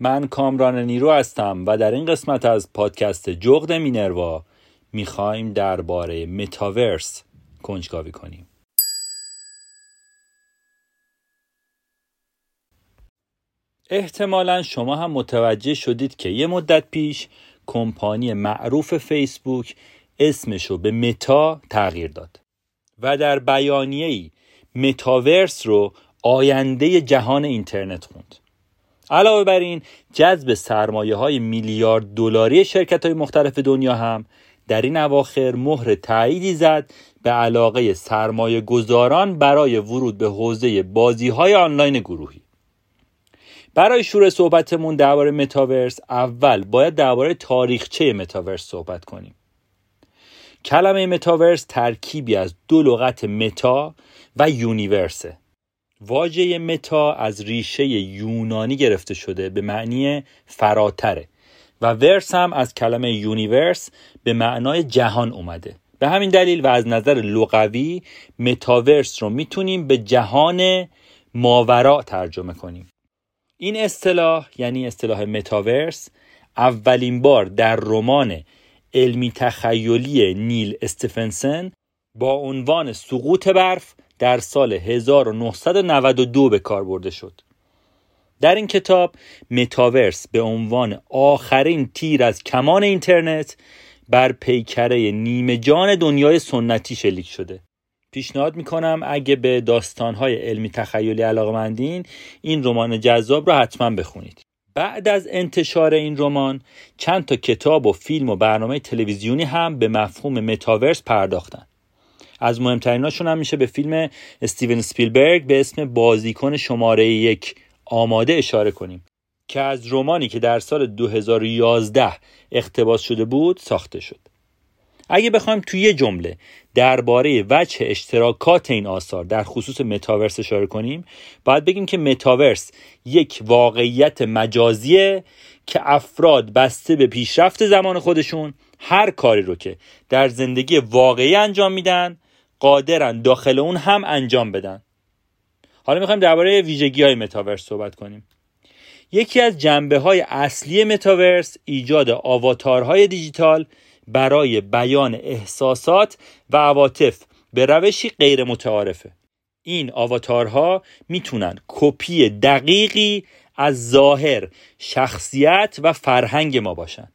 من کامران نیرو هستم و در این قسمت از پادکست جغد مینروا می‌خوایم درباره متاورس کنجکاوی کنیم. احتمالا شما هم متوجه شدید که یه مدت پیش کمپانی معروف فیسبوک اسمش رو به متا تغییر داد و در بیانیه ای متاورس رو آینده جهان اینترنت خوند. علاوه بر این جذب سرمایه های میلیارد دلاری شرکت های مختلف دنیا هم در این اواخر مهر تاییدی زد به علاقه سرمایه گذاران برای ورود به حوزه بازی های آنلاین گروهی. برای شروع صحبتمون درباره متاورس اول باید درباره تاریخچه متاورس صحبت کنیم. کلمه متاورس ترکیبی از دو لغت متا و universe ه. واژه meta از ریشه یونانی گرفته شده به معنی فراتره و verse هم از کلمه universe به معنای جهان اومده. به همین دلیل و از نظر لغوی متاورس رو می‌تونیم به جهان ماورا ترجمه کنیم. این اصطلاح یعنی اصطلاح متاورس اولین بار در رمان علمی تخیلی نیل استفنسن با عنوان سقوط برف در سال 1992 به کار برده شد. در این کتاب متاورس به عنوان آخرین تیر از کمان اینترنت بر پیکره نیمه جان دنیای سنتی شلیک شده. پیشنهاد می‌کنم اگه به داستانهای علمی تخیلی علاقمندین این رمان جذاب رو حتما بخونید. بعد از انتشار این رمان چند تا کتاب و فیلم و برنامه تلویزیونی هم به مفهوم متاورس پرداختن. از مهمتریناشون هم میشه به فیلم استیون سپیلبرگ به اسم بازیکن شماره یک آماده اشاره کنیم که از رومانی که در سال 2011 اقتباس شده بود ساخته شد. اگه بخوایم توی یه جمله درباره وجه اشتراکات این آثار در خصوص متاورس اشاره کنیم باید بگیم که متاورس یک واقعیت مجازیه که افراد بسته به پیشرفت زمان خودشون هر کاری رو که در زندگی واقعی انجام میدن قادرن داخل اون هم انجام بدن. حالا می‌خوایم درباره ویژگی های متاورس صحبت کنیم. یکی از جنبه های اصلی متاورس ایجاد آواتارهای دیجیتال برای بیان احساسات و عواطف به روشی غیر متعارفه این آواتارها می‌تونن کپی دقیقی از ظاهر شخصیت و فرهنگ ما باشن.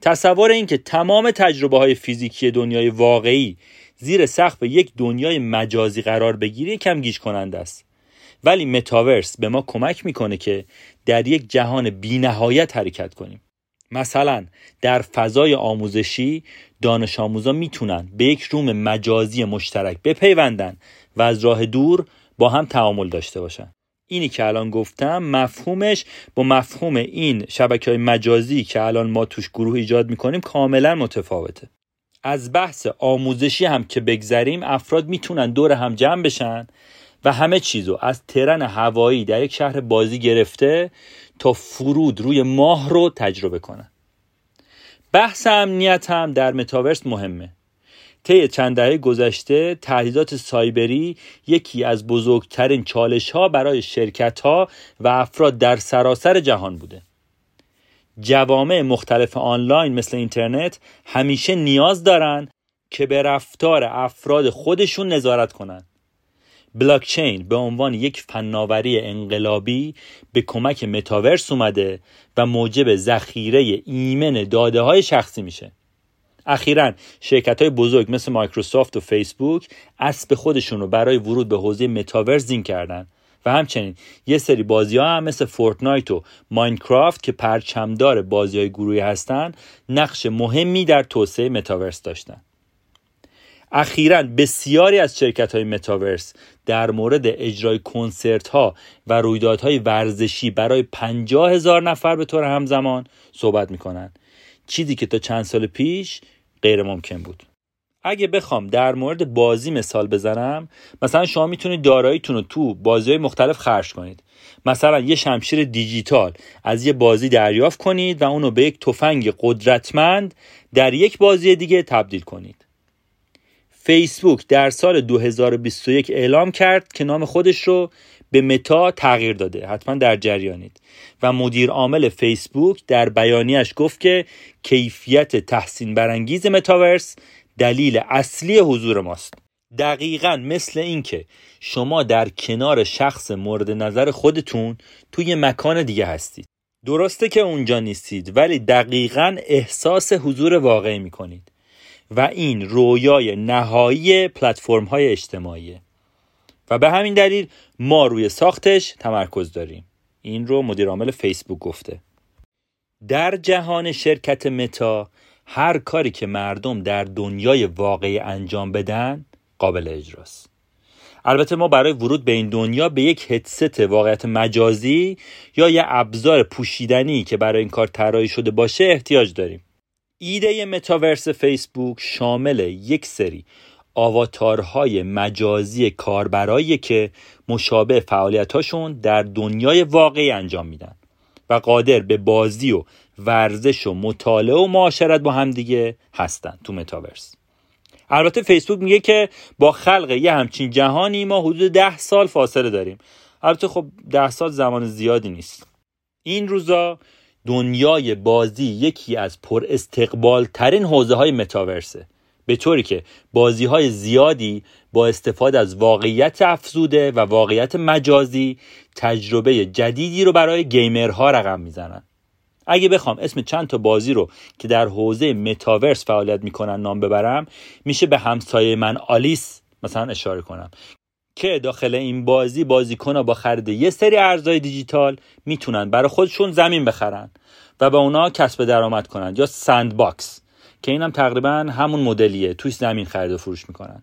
تصور اینکه تمام تجربه های فیزیکی دنیای واقعی زیر سقف یک دنیای مجازی قرار بگیری کم گیج کننده است. ولی متاورس به ما کمک می‌کنه که در یک جهان بینهایت حرکت کنیم. مثلا در فضای آموزشی دانش آموزا می‌تونن به یک روم مجازی مشترک بپیوندن و از راه دور با هم تعامل داشته باشن. اینی که الان گفتم مفهومش با مفهوم این شبکه های مجازی که الان ما توش گروه ایجاد می‌کنیم کاملا متفاوته. از بحث آموزشی هم که بگذریم افراد می‌تونن دور هم جمع بشن و همه چیزو از ترن هوایی در یک شهر بازی گرفته تا فرود روی ماه رو تجربه کنن. بحث امنیت هم در متاورس مهمه. طی چند دهه گذشته تهدیدات سایبری یکی از بزرگترین چالش ها برای شرکت ها و افراد در سراسر جهان بوده. جوامع مختلف آنلاین مثل اینترنت همیشه نیاز دارن که به رفتار افراد خودشون نظارت کنند. بلاکچین به عنوان یک فناوری انقلابی به کمک متاورس اومده و موجب ذخیره ایمن داده های شخصی میشه. اخیرا شرکت های بزرگ مثل مایکروسافت و فیسبوک اسب خودشون رو برای ورود به حوزه متاورس زین کردن و همچنین یه سری بازی ها هم مثل فورتنایت و ماینکرافت که پرچمدار بازی های گروهی هستن نقش مهمی در توسعه متاورس داشتن. اخیرا بسیاری از شرکت های متاورس در مورد اجرای کنسرت ها و رویدادهای ورزشی برای پنجاه هزار نفر به طور همزمان صحبت می‌کنن. چیزی که تا چند سال پیش غیر ممکن بود. اگه بخوام در مورد بازی مثال بزنم مثلا شما می‌تونید داراییتون رو تو بازی های مختلف خرج کنید. مثلا یه شمشیر دیجیتال از یه بازی دریافت کنید و اونو به یک تفنگ قدرتمند در یک بازی دیگه تبدیل کنید. فیسبوک در سال 2021 اعلام کرد که نام خودش رو به متا تغییر داده. حتما در جریانید. و مدیر عامل فیسبوک در بیانیش گفت که کیفیت تحسین برانگیز متاورس دلیل اصلی حضور ماست. دقیقا مثل اینکه شما در کنار شخص مورد نظر خودتون توی مکان دیگه هستید. درسته که اونجا نیستید ولی دقیقا احساس حضور واقعی می‌کنید. و این رویای نهایی پلتفرم های اجتماعیه و به همین دلیل ما روی ساختش تمرکز داریم. این رو مدیر عامل فیسبوک گفته. در جهان شرکت متا هر کاری که مردم در دنیای واقعی انجام بدن قابل اجراست. البته ما برای ورود به این دنیا به یک هدست واقعیت مجازی یا یه ابزار پوشیدنی که برای این کار طراحی شده باشه احتیاج داریم. ایده متاورس فیسبوک شامل یک سری آواتارهای مجازی کاربرایی که مشابه فعالیتاشون در دنیای واقعی انجام میدن و قادر به بازی و ورزش و مطالعه و معاشرت با همدیگه هستن تو متاورس. البته فیسبوک میگه که با خلق یه همچین جهانی ما حدود ده سال فاصله داریم. البته خب ده سال زمان زیادی نیست. این روزا دنیای بازی یکی از پر استقبال ترین حوزه های متاورسه. به طوری که بازی های زیادی با استفاده از واقعیت افزوده و واقعیت مجازی تجربه جدیدی رو برای گیمرها رقم می‌زنن. اگه بخوام اسم چند تا بازی رو که در حوزه متاورس فعالیت می‌کنن نام ببرم میشه به همسایه من آلیس مثلا اشاره کنم. که داخل این بازی بازیکن با خرید یه سری ارزهای دیجیتال می‌تونن برای خودشون زمین بخرن و به اونا کسب درآمد کنن یا Sandbox که اینم تقریبا همون مدلیه توش زمین خرید و فروش می‌کنن.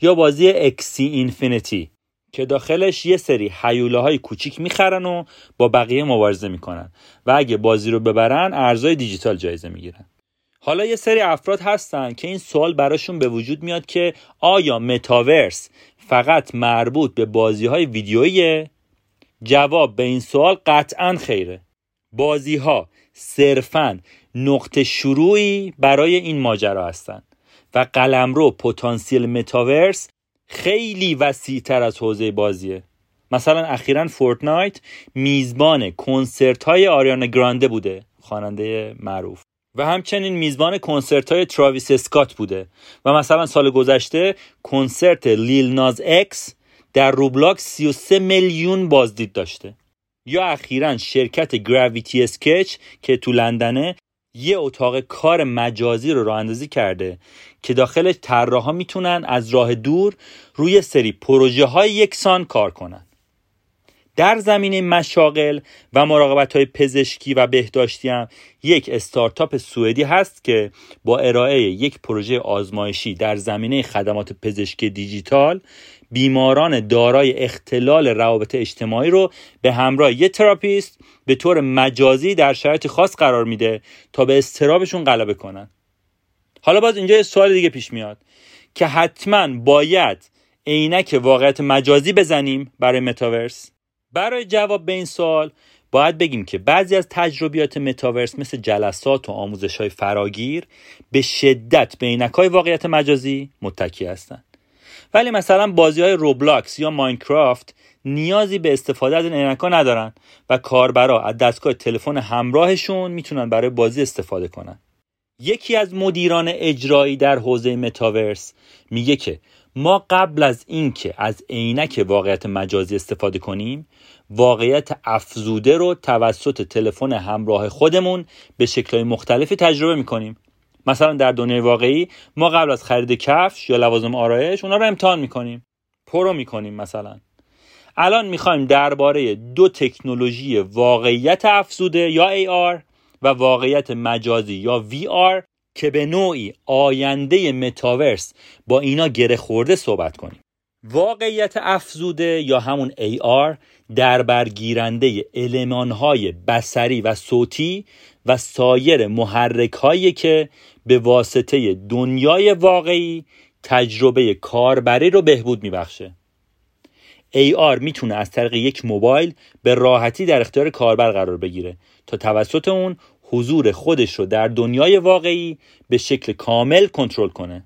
یا بازی Axie Infinity. که داخلش یه سری هیولا های کوچیک می‌خرن و با بقیه مبارزه می‌کنن. و اگه بازی رو ببرن ارزهای دیجیتال جایزه می‌گیرن. حالا یه سری افراد هستن که این سوال براشون به وجود میاد که آیا متاورس فقط مربوط به بازی های ویدیویی؟ جواب به این سوال قطعا خیره. بازی ها صرفا نقطه شروعی برای این ماجرا هستند و قلمرو پتانسیل متاورس خیلی وسیع تر از حوزه بازیه. مثلا اخیرا فورتنایت میزبان کنسرت های آریانا گرانده بوده خواننده معروف. و همچنین میزبان کنسرت های تراویس اسکات بوده. و مثلا سال گذشته کنسرت لیل ناز اکس در روبلاک 33 میلیون بازدید داشته. یا اخیرا شرکت گراویتی اسکچ که تو لندنه یه اتاق کار مجازی رو راه اندازی کرده که داخلش طراحا می‌تونن از راه دور روی سری پروژه های یکسان کار کنن. در زمینه مشاغل و مراقبت های پزشکی و بهداشتی هم یک استارتاپ سوئدی هست که با ارائه یک پروژه آزمایشی در زمینه خدمات پزشکی دیجیتال بیماران دارای اختلال روابط اجتماعی رو به همراه یک تراپیست به طور مجازی در شرایط خاص قرار میده تا به اضطرابشون غلبه کنن. حالا باز اینجا یه سوال دیگه پیش میاد که حتما باید عینک واقعیت مجازی بزنیم برای متاورس؟ برای جواب به این سوال باید بگیم که بعضی از تجربیات متاورس مثل جلسات و آموزش های فراگیر به شدت به عینک های واقعیت مجازی متکی هستند. ولی مثلا بازی های روبلاکس یا ماینکرافت نیازی به استفاده از این عینک ندارن و کاربرا از دستگاه تلفن همراهشون می‌تونن برای بازی استفاده کنن. یکی از مدیران اجرایی در حوزه متاورس میگه که ما قبل از اینکه از عینک واقعیت مجازی استفاده کنیم واقعیت افزوده رو توسط تلفن همراه خودمون به شکلهای مختلفی تجربه می‌کنیم. مثلا در دنیای واقعی ما قبل از خرید کفش یا لوازم آرایش اونا رو امتحان می‌کنیم. پرو می‌کنیم مثلا. الان می‌خوایم درباره دو تکنولوژی واقعیت افزوده یا AR و واقعیت مجازی یا VR که به نوعی آینده متاورس با اینا گره خورده صحبت کنیم. واقعیت افزوده یا همون AR در برگیرنده المانهای بسری و صوتی و سایر محرک هایی که به واسطه دنیای واقعی تجربه کاربری رو بهبود میبخشه. AR می‌تونه از طریق یک موبایل به راحتی در اختیار کاربر قرار بگیره تا توسط اون حضور خودش رو در دنیای واقعی به شکل کامل کنترل کنه.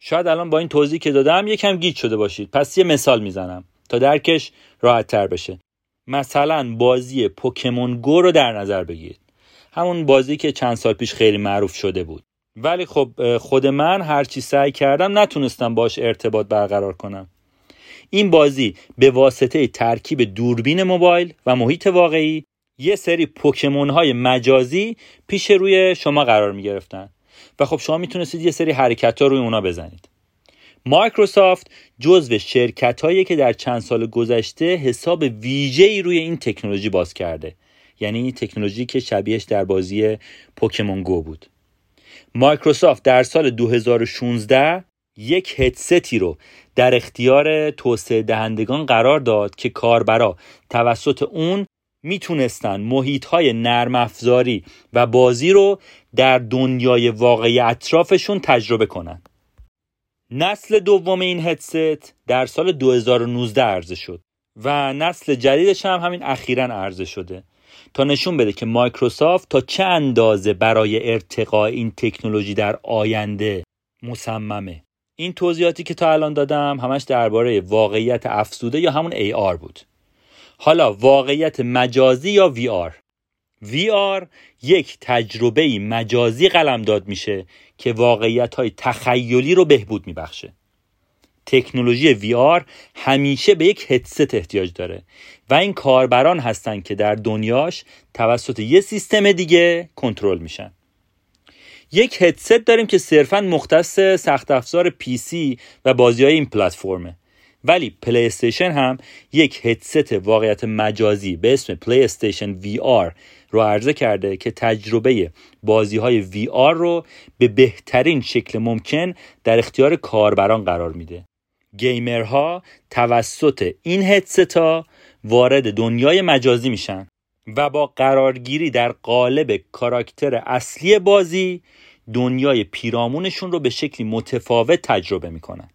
شاید الان با این توضیح که دادم یکم گیج شده باشید. پس یه مثال می‌زنم تا درکش راحت تر بشه. مثلا بازی پوکمون گو رو در نظر بگیرید. همون بازی که چند سال پیش خیلی معروف شده بود. ولی خب خود من هرچی سعی کردم نتونستم باش ارتباط برقرار کنم. این بازی به واسطه ترکیب دوربین موبایل و محیط واقعی یه سری پوکمون های مجازی پیش روی شما قرار می گرفتن و خب شما می‌تونستید یه سری حرکت ها روی اونا بزنید. مایکروسافت جزو شرکت هایی که در چند سال گذشته حساب ویژه ای روی این تکنولوژی باز کرده. یعنی این تکنولوژی که شبیهش در بازی پوکمون گو بود. مایکروسافت در سال 2016 یک هدستی رو در اختیار توسعه دهندگان قرار داد که کاربرا توسط اون می‌تونستن محیط های نرم افزاری و بازی رو در دنیای واقعی اطرافشون تجربه کنن. نسل دوم این هدست در سال 2019 عرضه شد و نسل جدیدش هم همین اخیرا عرضه شده تا نشون بده که مایکروسافت تا چه اندازه برای ارتقاء این تکنولوژی در آینده مصممه. این توضیحاتی که تا الان دادم همش درباره واقعیت افزوده یا همون AR بود. حالا واقعیت مجازی یا VR VR یک تجربه مجازی قلمداد میشه که واقعیت های تخیلی رو بهبود میبخشه. تکنولوژی VR همیشه به یک هدست احتیاج داره و این کاربران هستن که در دنیاش توسط یه سیستم دیگه کنترل میشن. یک هدست داریم که صرفا مختص سخت افزار PC و بازی های این پلتفرمه. ولی پلی استیشن هم یک هدست واقعیت مجازی به اسم پلی استیشن VR رو عرضه کرده که تجربه بازی های VR رو به بهترین شکل ممکن در اختیار کاربران قرار میده. گیمرها توسط این هدست ها وارد دنیای مجازی میشن. و با قرارگیری در قالب کاراکتر اصلی بازی دنیای پیرامونشون رو به شکلی متفاوت تجربه می‌کنن.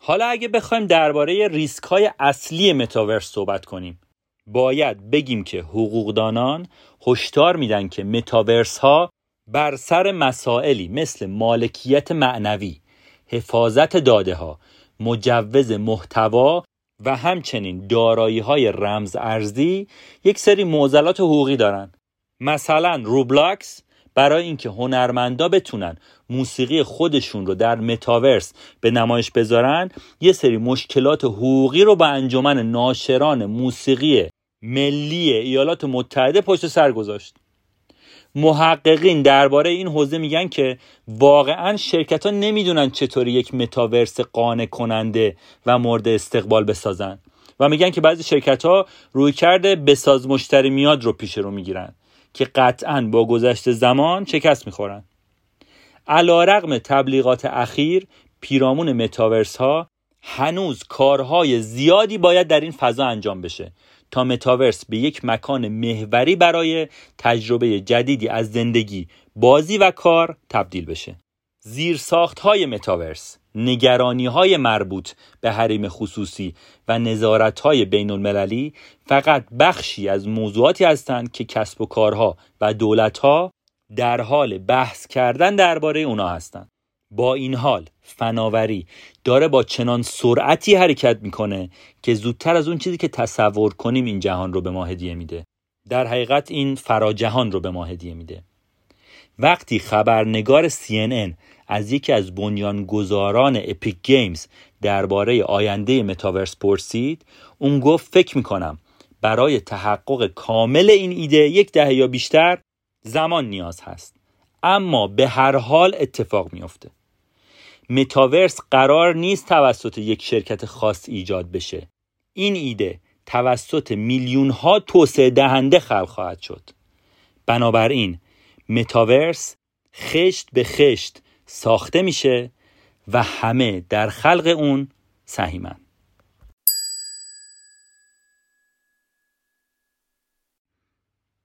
حالا اگه بخوایم درباره ریسک های اصلی متاورس صحبت کنیم باید بگیم که حقوقدانان هشدار میدن که متاورس ها بر سر مسائلی مثل مالکیت معنوی، حفاظت داده ها، مجوز محتوا و همچنین دارایی های رمز ارزی یک سری معضلات حقوقی دارن. مثلا روبلاکس برای اینکه هنرمندا بتونن موسیقی خودشون رو در متاورس به نمایش بذارن یه سری مشکلات حقوقی رو به انجمن ناشران موسیقی ملی ایالات متحده پشت سر گذاشت. محققین درباره این حوزه میگن که واقعا شرکت ها نمی‌دونن چطوری یک متاورس قانع کننده و مورد استقبال بسازن. و میگن که بعضی شرکت ها روی کرده بساز مشتری میاد رو پیش رو می‌گیرن که قطعا با گذشت زمان شکست می‌خورن. علا رقم تبلیغات اخیر پیرامون متاورس ها هنوز کارهای زیادی باید در این فضا انجام بشه. تا متاورس به یک مکان محوری برای تجربه جدیدی از زندگی بازی و کار تبدیل بشه زیرساخت های متاورس نگرانی های مربوط به حریم خصوصی و نظارت های بین المللی فقط بخشی از موضوعاتی هستند که کسب و کارها و دولت ها در حال بحث کردن درباره اونا هستند. با این حال فناوری داره با چنان سرعتی حرکت می‌کنه که زودتر از اون چیزی که تصور کنیم این جهان رو به ما هدیه میده. در حقیقت این فراجهان رو به ما هدیه میده. وقتی خبرنگار CNN از یکی از بنیانگذاران اپیک گیمز درباره آینده متاورس پرسید اون گفت فکر می‌کنم برای تحقق کامل این ایده یک دهه یا بیشتر زمان نیاز هست. اما به هر حال اتفاق میافته. متاورس قرار نیست توسط یک شرکت خاص ایجاد بشه. این ایده توسط میلیون ها توسعه دهنده خلق خواهد شد. بنابراین متاورس خشت به خشت ساخته میشه و همه در خلق اون سهیمن